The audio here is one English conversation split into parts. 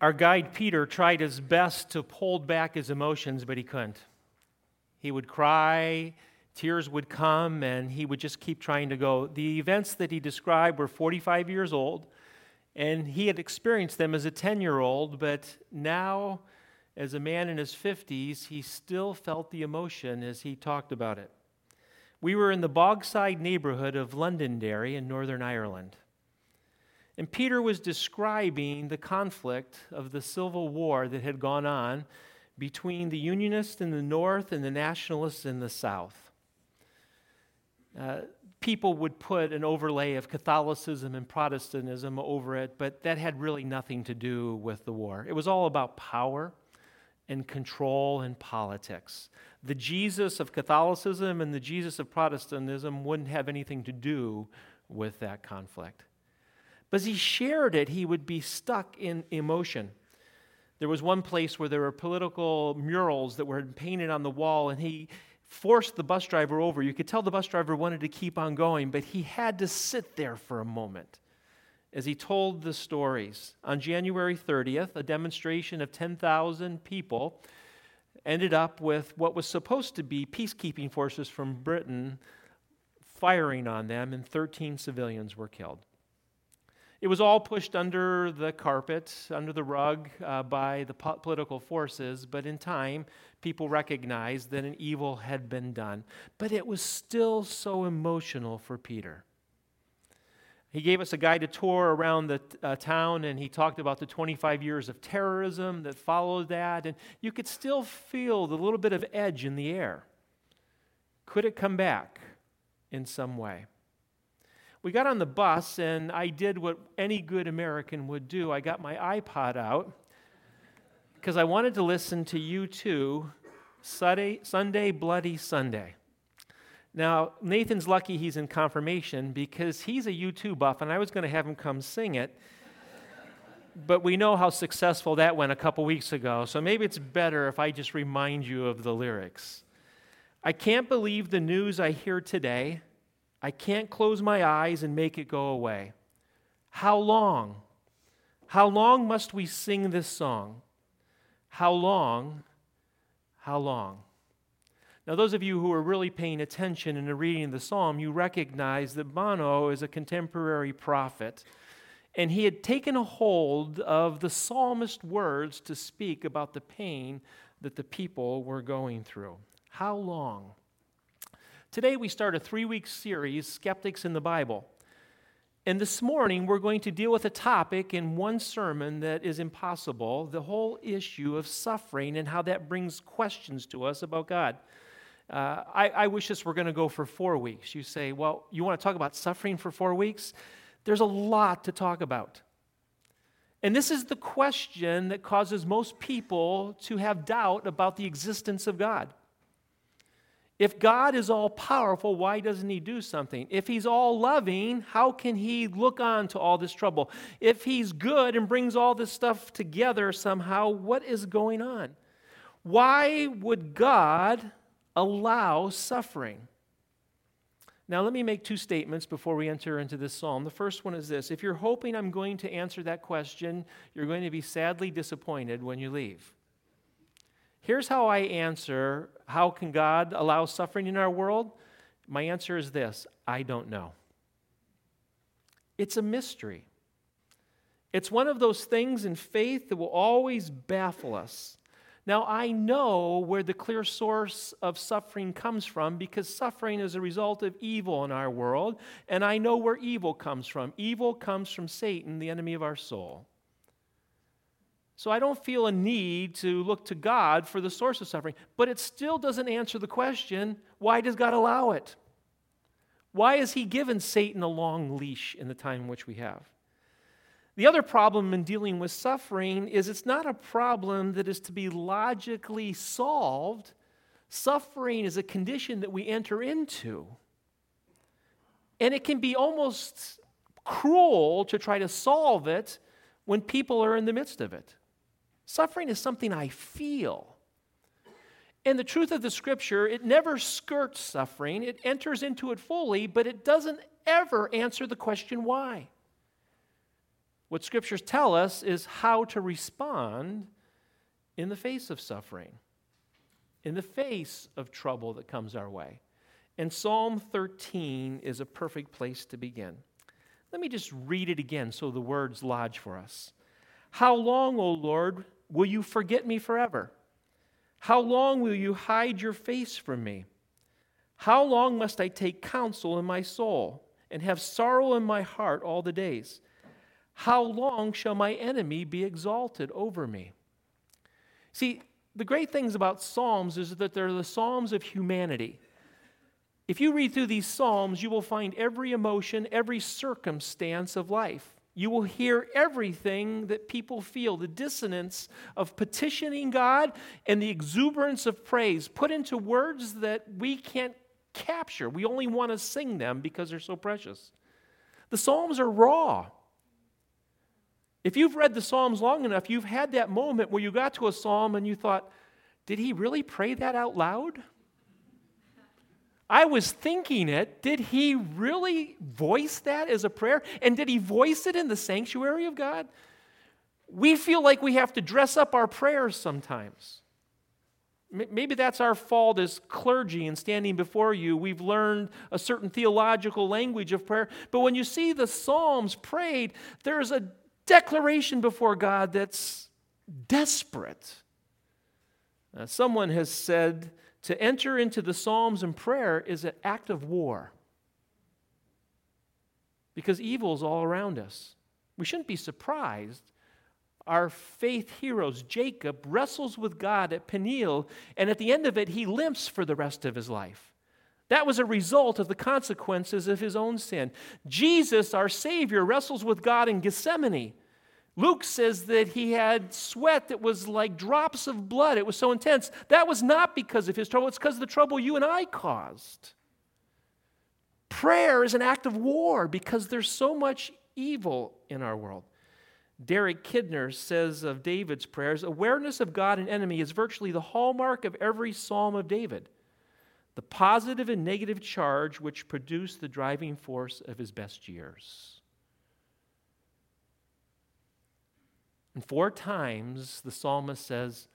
Our guide Peter tried his best to hold back his emotions, but he couldn't. He would cry, tears would come, and he would just keep trying to go. The events that he described were 45 years old, and he had experienced them as a 10 year old, but now, as a man in his 50s, he still felt the emotion as he talked about it. We were in the Bogside neighborhood of Londonderry in Northern Ireland. And Peter was describing the conflict of the Civil War that had gone on between the Unionists in the North and the Nationalists in the South. Uh, people would put an overlay of Catholicism and Protestantism over it, but that had really nothing to do with the war. It was all about power and control and politics. The Jesus of Catholicism and the Jesus of Protestantism wouldn't have anything to do with that conflict. But as he shared it, he would be stuck in emotion. There was one place where there were political murals that were painted on the wall, and he forced the bus driver over. You could tell the bus driver wanted to keep on going, but he had to sit there for a moment as he told the stories. On January 30th, a demonstration of 10,000 people ended up with what was supposed to be peacekeeping forces from Britain firing on them, and 13 civilians were killed. It was all pushed under the carpet, under the rug uh, by the po- political forces, but in time, people recognized that an evil had been done. But it was still so emotional for Peter. He gave us a guided tour around the uh, town and he talked about the 25 years of terrorism that followed that. And you could still feel the little bit of edge in the air. Could it come back in some way? We got on the bus, and I did what any good American would do. I got my iPod out because I wanted to listen to U2 Sunday, Sunday Bloody Sunday. Now, Nathan's lucky he's in confirmation because he's a U2 buff, and I was going to have him come sing it. but we know how successful that went a couple weeks ago, so maybe it's better if I just remind you of the lyrics. I can't believe the news I hear today. I can't close my eyes and make it go away. How long? How long must we sing this song? How long? How long? Now, those of you who are really paying attention in the reading the psalm, you recognize that Bono is a contemporary prophet. And he had taken a hold of the psalmist's words to speak about the pain that the people were going through. How long? Today we start a three week series, Skeptics in the Bible. And this morning we're going to deal with a topic in one sermon that is impossible the whole issue of suffering and how that brings questions to us about God. Uh, I, I wish this were going to go for four weeks. You say, well, you want to talk about suffering for four weeks? There's a lot to talk about. And this is the question that causes most people to have doubt about the existence of God. If God is all powerful, why doesn't He do something? If He's all loving, how can He look on to all this trouble? If He's good and brings all this stuff together somehow, what is going on? Why would God allow suffering? Now, let me make two statements before we enter into this psalm. The first one is this If you're hoping I'm going to answer that question, you're going to be sadly disappointed when you leave. Here's how I answer how can God allow suffering in our world? My answer is this I don't know. It's a mystery. It's one of those things in faith that will always baffle us. Now, I know where the clear source of suffering comes from because suffering is a result of evil in our world, and I know where evil comes from. Evil comes from Satan, the enemy of our soul. So I don't feel a need to look to God for the source of suffering. But it still doesn't answer the question why does God allow it? Why has He given Satan a long leash in the time in which we have? The other problem in dealing with suffering is it's not a problem that is to be logically solved. Suffering is a condition that we enter into. And it can be almost cruel to try to solve it when people are in the midst of it. Suffering is something I feel. And the truth of the scripture, it never skirts suffering, it enters into it fully, but it doesn't ever answer the question why. What scriptures tell us is how to respond in the face of suffering, in the face of trouble that comes our way. And Psalm 13 is a perfect place to begin. Let me just read it again so the words lodge for us. How long, O Lord, will you forget me forever? How long will you hide your face from me? How long must I take counsel in my soul and have sorrow in my heart all the days? How long shall my enemy be exalted over me? See, the great things about Psalms is that they're the Psalms of humanity. If you read through these Psalms, you will find every emotion, every circumstance of life. You will hear everything that people feel the dissonance of petitioning God and the exuberance of praise put into words that we can't capture. We only want to sing them because they're so precious. The Psalms are raw. If you've read the Psalms long enough, you've had that moment where you got to a psalm and you thought, did he really pray that out loud? I was thinking it. Did he really voice that as a prayer? And did he voice it in the sanctuary of God? We feel like we have to dress up our prayers sometimes. Maybe that's our fault as clergy and standing before you. We've learned a certain theological language of prayer. But when you see the Psalms prayed, there's a declaration before God that's desperate. Uh, someone has said, to enter into the Psalms and prayer is an act of war because evil is all around us. We shouldn't be surprised. Our faith heroes, Jacob, wrestles with God at Peniel, and at the end of it, he limps for the rest of his life. That was a result of the consequences of his own sin. Jesus, our Savior, wrestles with God in Gethsemane. Luke says that he had sweat that was like drops of blood. It was so intense. That was not because of his trouble, it's because of the trouble you and I caused. Prayer is an act of war because there's so much evil in our world. Derek Kidner says of David's prayers awareness of God and enemy is virtually the hallmark of every psalm of David, the positive and negative charge which produced the driving force of his best years. And four times the psalmist says,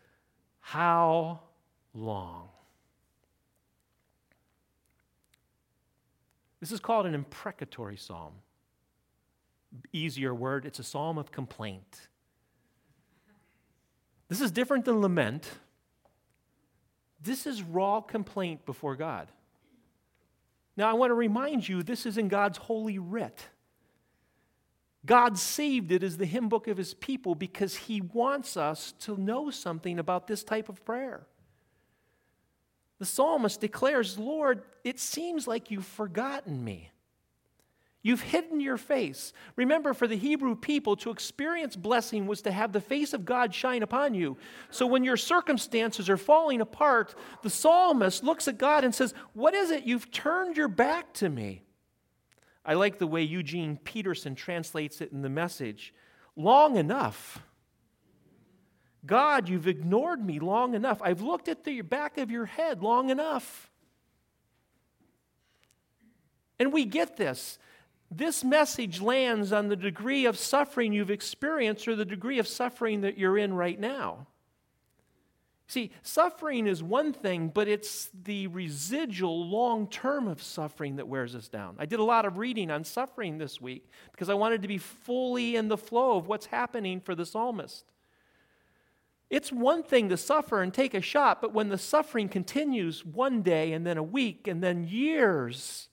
How long? This is called an imprecatory psalm. Easier word, it's a psalm of complaint. This is different than lament. This is raw complaint before God. Now, I want to remind you this is in God's holy writ. God saved it as the hymn book of his people because he wants us to know something about this type of prayer. The psalmist declares, Lord, it seems like you've forgotten me. You've hidden your face. Remember, for the Hebrew people, to experience blessing was to have the face of God shine upon you. So when your circumstances are falling apart, the psalmist looks at God and says, What is it? You've turned your back to me. I like the way Eugene Peterson translates it in the message long enough. God, you've ignored me long enough. I've looked at the back of your head long enough. And we get this. This message lands on the degree of suffering you've experienced or the degree of suffering that you're in right now. See, suffering is one thing, but it's the residual long term of suffering that wears us down. I did a lot of reading on suffering this week because I wanted to be fully in the flow of what's happening for the psalmist. It's one thing to suffer and take a shot, but when the suffering continues one day and then a week and then years,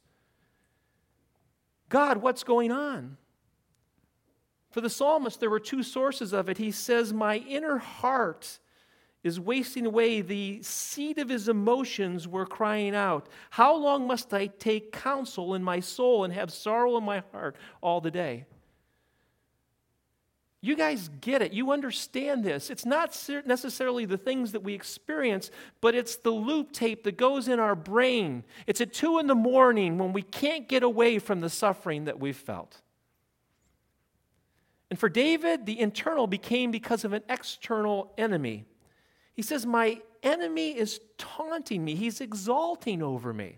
God, what's going on? For the psalmist, there were two sources of it. He says, My inner heart is wasting away. The seed of his emotions were crying out, How long must I take counsel in my soul and have sorrow in my heart all the day? You guys get it. You understand this. It's not necessarily the things that we experience, but it's the loop tape that goes in our brain. It's at two in the morning when we can't get away from the suffering that we've felt. And for David, the internal became because of an external enemy. He says, My enemy is taunting me, he's exalting over me.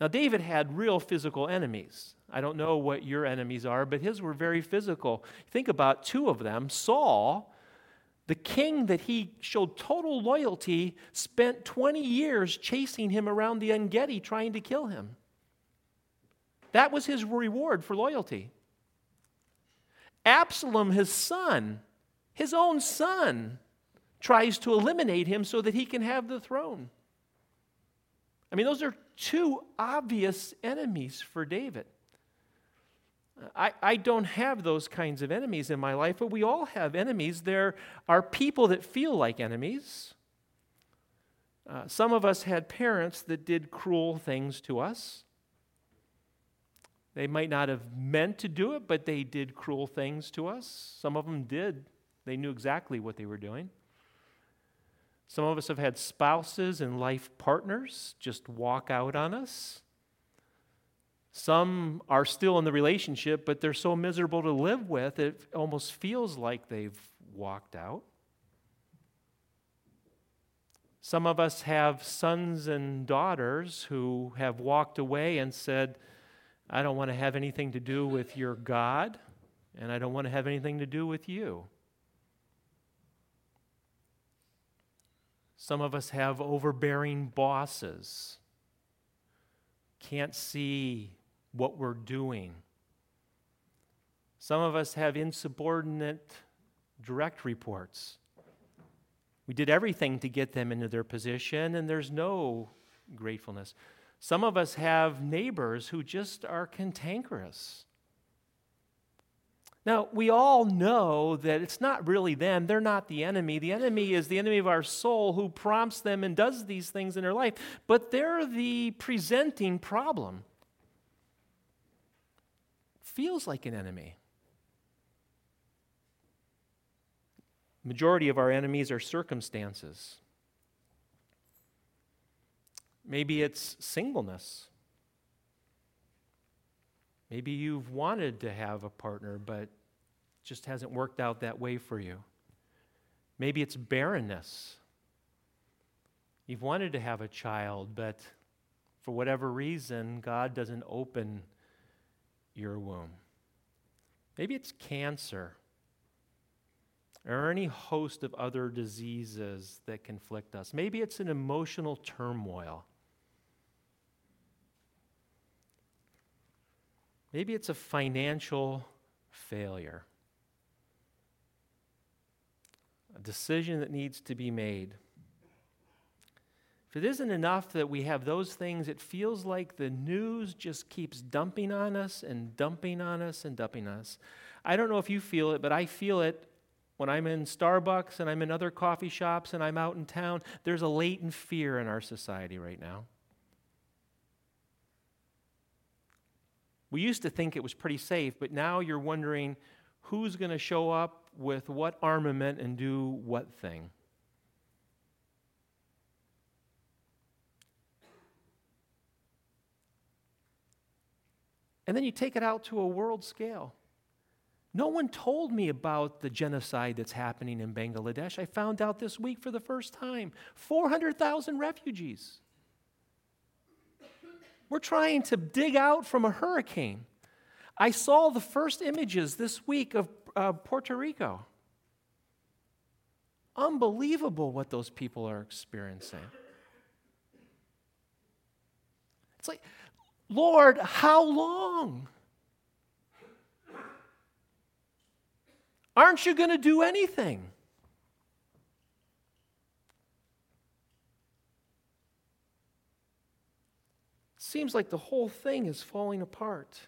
Now, David had real physical enemies. I don't know what your enemies are, but his were very physical. Think about two of them. Saul, the king that he showed total loyalty, spent 20 years chasing him around the Engedi trying to kill him. That was his reward for loyalty. Absalom, his son, his own son, tries to eliminate him so that he can have the throne. I mean, those are two obvious enemies for David. I, I don't have those kinds of enemies in my life, but we all have enemies. There are people that feel like enemies. Uh, some of us had parents that did cruel things to us. They might not have meant to do it, but they did cruel things to us. Some of them did. They knew exactly what they were doing. Some of us have had spouses and life partners just walk out on us. Some are still in the relationship, but they're so miserable to live with, it almost feels like they've walked out. Some of us have sons and daughters who have walked away and said, I don't want to have anything to do with your God, and I don't want to have anything to do with you. Some of us have overbearing bosses, can't see what we're doing. Some of us have insubordinate direct reports. We did everything to get them into their position, and there's no gratefulness. Some of us have neighbors who just are cantankerous. Now, we all know that it's not really them. They're not the enemy. The enemy is the enemy of our soul who prompts them and does these things in their life. But they're the presenting problem. Feels like an enemy. Majority of our enemies are circumstances. Maybe it's singleness. Maybe you've wanted to have a partner, but just hasn't worked out that way for you. Maybe it's barrenness. You've wanted to have a child, but for whatever reason, God doesn't open your womb. Maybe it's cancer or any host of other diseases that conflict us. Maybe it's an emotional turmoil. Maybe it's a financial failure, a decision that needs to be made. If it isn't enough that we have those things, it feels like the news just keeps dumping on us and dumping on us and dumping us. I don't know if you feel it, but I feel it when I'm in Starbucks and I'm in other coffee shops and I'm out in town. There's a latent fear in our society right now. We used to think it was pretty safe, but now you're wondering who's going to show up with what armament and do what thing. And then you take it out to a world scale. No one told me about the genocide that's happening in Bangladesh. I found out this week for the first time 400,000 refugees. We're trying to dig out from a hurricane. I saw the first images this week of uh, Puerto Rico. Unbelievable what those people are experiencing. It's like, Lord, how long? Aren't you going to do anything? Seems like the whole thing is falling apart.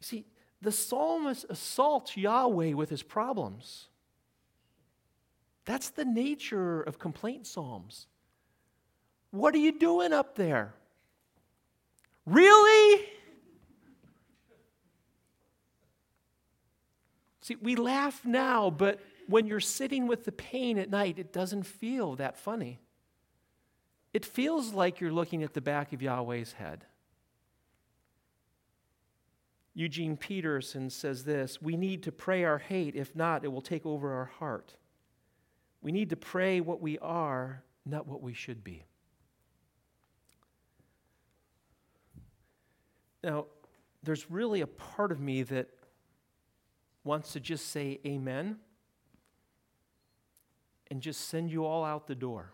You see, the psalmist assaults Yahweh with his problems. That's the nature of complaint psalms. What are you doing up there? Really? See, we laugh now, but when you're sitting with the pain at night, it doesn't feel that funny. It feels like you're looking at the back of Yahweh's head. Eugene Peterson says this We need to pray our hate. If not, it will take over our heart. We need to pray what we are, not what we should be. Now, there's really a part of me that wants to just say amen and just send you all out the door.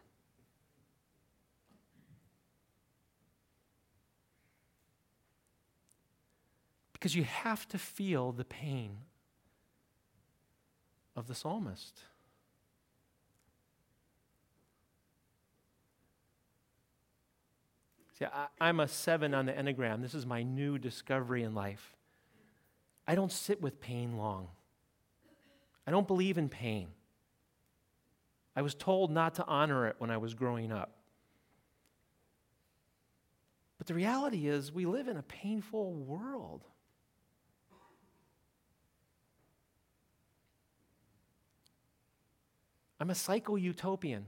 Because you have to feel the pain of the psalmist. See, I, am a seven on the Enneagram. This is my new discovery in life. I don't sit with pain long. I don't believe in pain. I was told not to honor it when I was growing up. But the reality is, we live in a painful world. I'm a psycho utopian.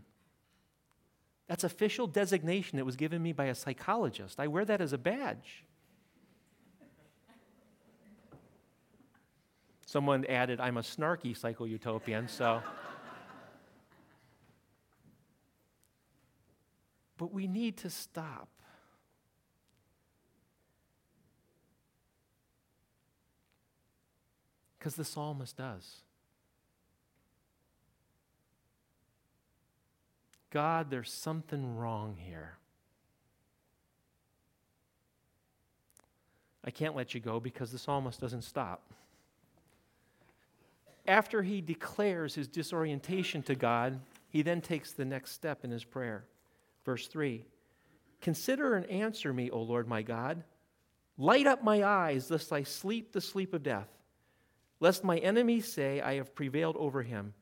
That's official designation that was given me by a psychologist. I wear that as a badge. Someone added, I'm a snarky psycho utopian, so. but we need to stop. Because the psalmist does. God, there's something wrong here. I can't let you go because the psalmist doesn't stop. After he declares his disorientation to God, he then takes the next step in his prayer. Verse 3 Consider and answer me, O Lord my God. Light up my eyes, lest I sleep the sleep of death, lest my enemies say, I have prevailed over him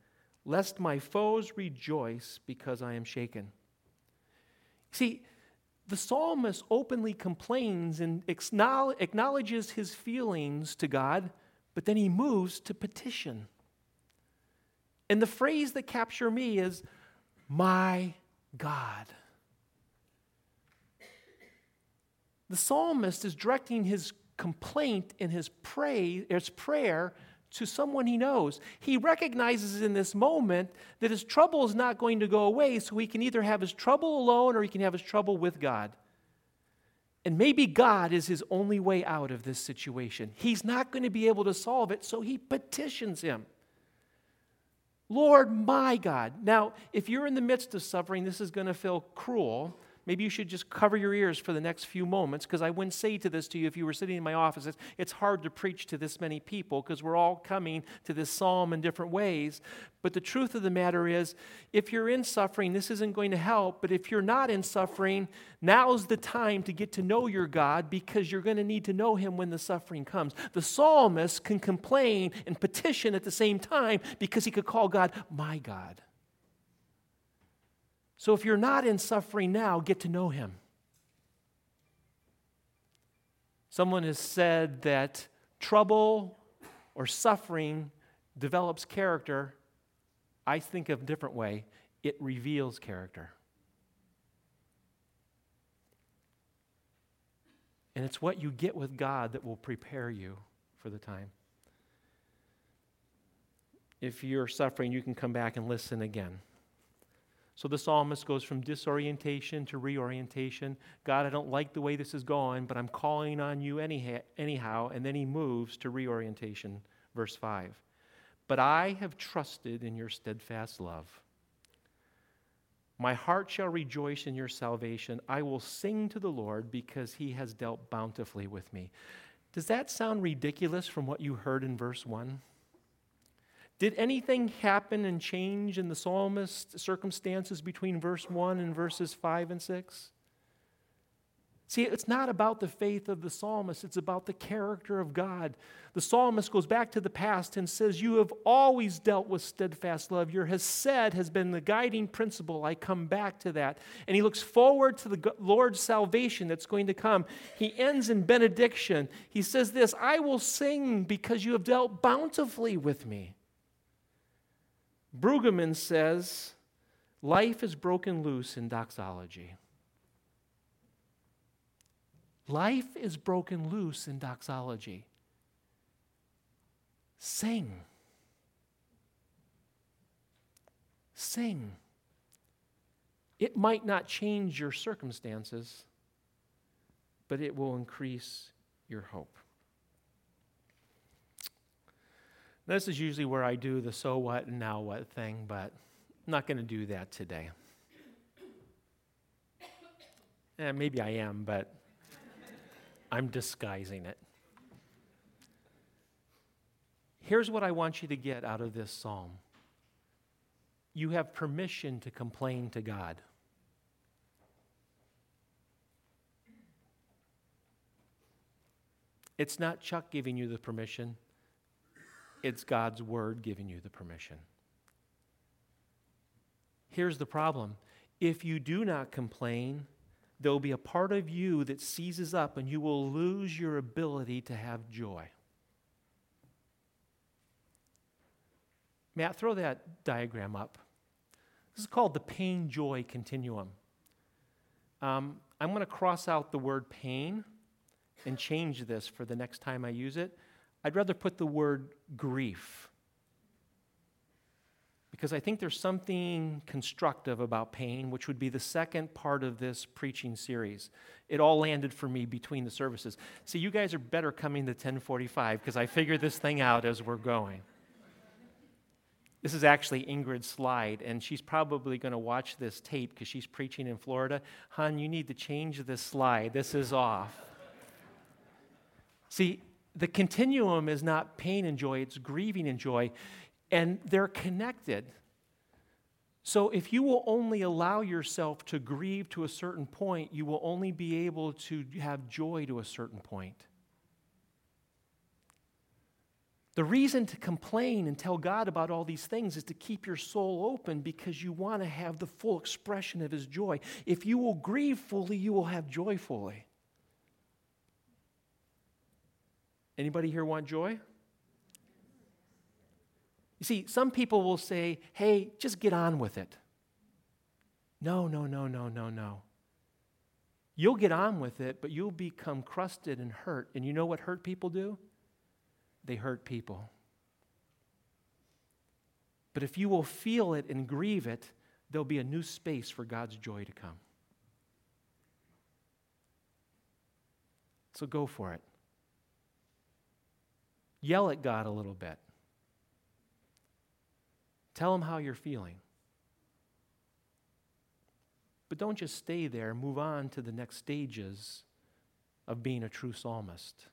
lest my foes rejoice because I am shaken. See, the psalmist openly complains and acknowledges his feelings to God, but then he moves to petition. And the phrase that capture me is, my God. The psalmist is directing his complaint and his, pray, his prayer to someone he knows. He recognizes in this moment that his trouble is not going to go away, so he can either have his trouble alone or he can have his trouble with God. And maybe God is his only way out of this situation. He's not going to be able to solve it, so he petitions him. Lord, my God. Now, if you're in the midst of suffering, this is going to feel cruel maybe you should just cover your ears for the next few moments because I wouldn't say to this to you if you were sitting in my office. It's, hard to preach to this many people because we're all coming to this psalm in different ways. But the truth of the matter is, if you're in suffering, this isn't going to help. But if you're not in suffering, now's the time to get to know your God because you're going to need to know Him when the suffering comes. The psalmist can complain and petition at the same time because he could call God my God. So if you're not in suffering now, get to know him. Someone has said that trouble or suffering develops character. I think of a different way it reveals character. And it's what you get with God that will prepare you for the time. If you're suffering, you can come back and listen again. So the psalmist goes from disorientation to reorientation. God, I don't like the way this is going, but I'm calling on you anyhow. And then he moves to reorientation, verse 5. But I have trusted in your steadfast love. My heart shall rejoice in your salvation. I will sing to the Lord because he has dealt bountifully with me. Does that sound ridiculous from what you heard in verse 1? Did anything happen and change in the psalmist's circumstances between verse 1 and verses 5 and 6? See, it's not about the faith of the psalmist, it's about the character of God. The psalmist goes back to the past and says, You have always dealt with steadfast love. Your hesed has been the guiding principle. I come back to that. And he looks forward to the Lord's salvation that's going to come. He ends in benediction. He says, This I will sing because you have dealt bountifully with me. Brueggemann says life is broken loose in doxology. Life is broken loose in doxology. Sing. Sing. It might not change your circumstances, but it will increase your hope. This is usually where I do the so what and now what thing, but I'm not going to do that today. Eh, maybe I am, but I'm disguising it. Here's what I want you to get out of this psalm you have permission to complain to God. It's not Chuck giving you the permission, it's God's word giving you the permission. Here's the problem if you do not complain, there'll be a part of you that seizes up and you will lose your ability to have joy. Matt, throw that diagram up. This is called the pain joy continuum. Um, I'm going to cross out the word pain and change this for the next time I use it. I'd rather put the word grief because I think there's something constructive about pain, which would be the second part of this preaching series. It all landed for me between the services. See, you guys are better coming to 1045 because I figured this thing out as we're going. This is actually Ingrid's slide, and she's probably going to watch this tape because she's preaching in Florida. Hon, you need to change this slide. This is off. See, the continuum is not pain and joy, it's grieving and joy, and they're connected. So, if you will only allow yourself to grieve to a certain point, you will only be able to have joy to a certain point. The reason to complain and tell God about all these things is to keep your soul open because you want to have the full expression of His joy. If you will grieve fully, you will have joy fully. Anybody here want joy? You see, some people will say, hey, just get on with it. No, no, no, no, no, no. You'll get on with it, but you'll become crusted and hurt. And you know what hurt people do? They hurt people. But if you will feel it and grieve it, there'll be a new space for God's joy to come. So go for it. Yell at God a little bit. Tell him how you're feeling. But don't just stay there, move on to the next stages of being a true psalmist.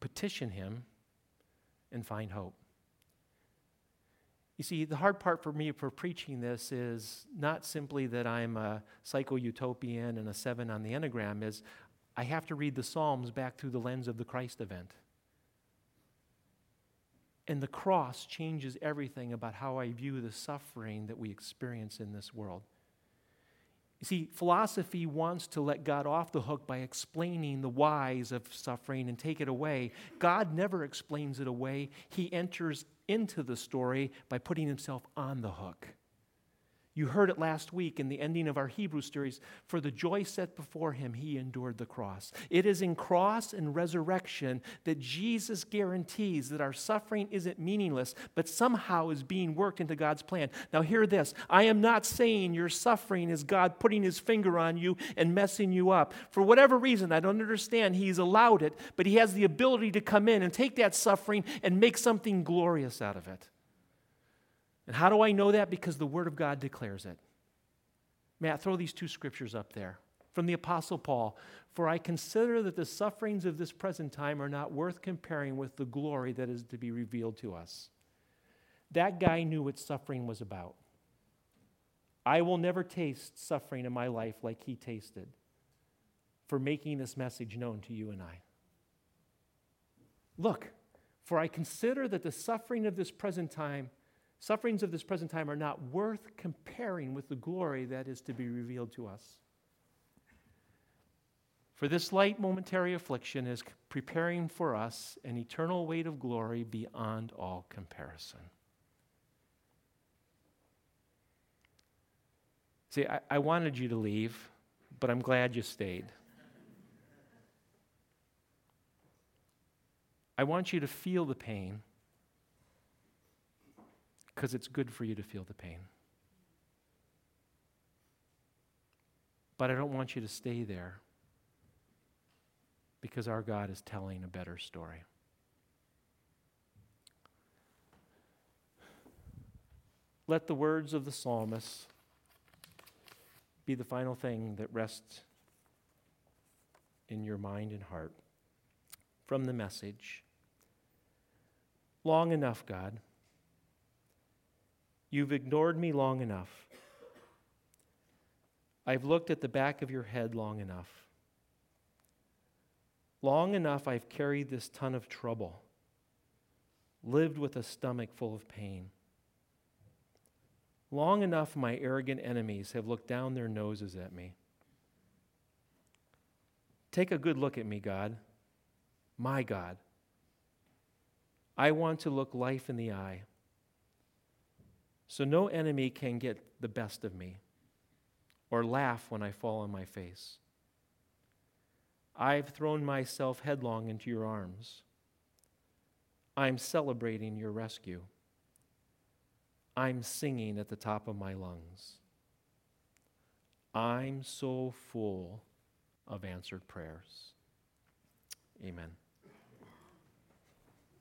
Petition him and find hope. You see, the hard part for me for preaching this is not simply that I'm a psycho utopian and a seven on the Enneagram, is I have to read the Psalms back through the lens of the Christ event. And the cross changes everything about how I view the suffering that we experience in this world. You see, philosophy wants to let God off the hook by explaining the whys of suffering and take it away. God never explains it away, He enters into the story by putting Himself on the hook. You heard it last week in the ending of our Hebrew series. For the joy set before him, he endured the cross. It is in cross and resurrection that Jesus guarantees that our suffering isn't meaningless, but somehow is being worked into God's plan. Now, hear this I am not saying your suffering is God putting his finger on you and messing you up. For whatever reason, I don't understand, he's allowed it, but he has the ability to come in and take that suffering and make something glorious out of it. And how do I know that? Because the Word of God declares it. Matt, throw these two scriptures up there from the Apostle Paul. For I consider that the sufferings of this present time are not worth comparing with the glory that is to be revealed to us. That guy knew what suffering was about. I will never taste suffering in my life like he tasted for making this message known to you and I. Look, for I consider that the suffering of this present time Sufferings of this present time are not worth comparing with the glory that is to be revealed to us. For this light momentary affliction is preparing for us an eternal weight of glory beyond all comparison. See, I, I wanted you to leave, but I'm glad you stayed. I want you to feel the pain because it's good for you to feel the pain. But I don't want you to stay there because our God is telling a better story. Let the words of the psalmist be the final thing that rests in your mind and heart from the message. Long enough, God. You've ignored me long enough. I've looked at the back of your head long enough. Long enough, I've carried this ton of trouble, lived with a stomach full of pain. Long enough, my arrogant enemies have looked down their noses at me. Take a good look at me, God, my God. I want to look life in the eye so no enemy can get the best of me or laugh when I fall on my face. I've thrown myself headlong into your arms. I'm celebrating your rescue. I'm singing at the top of my lungs. I'm so full of answered prayers. Amen.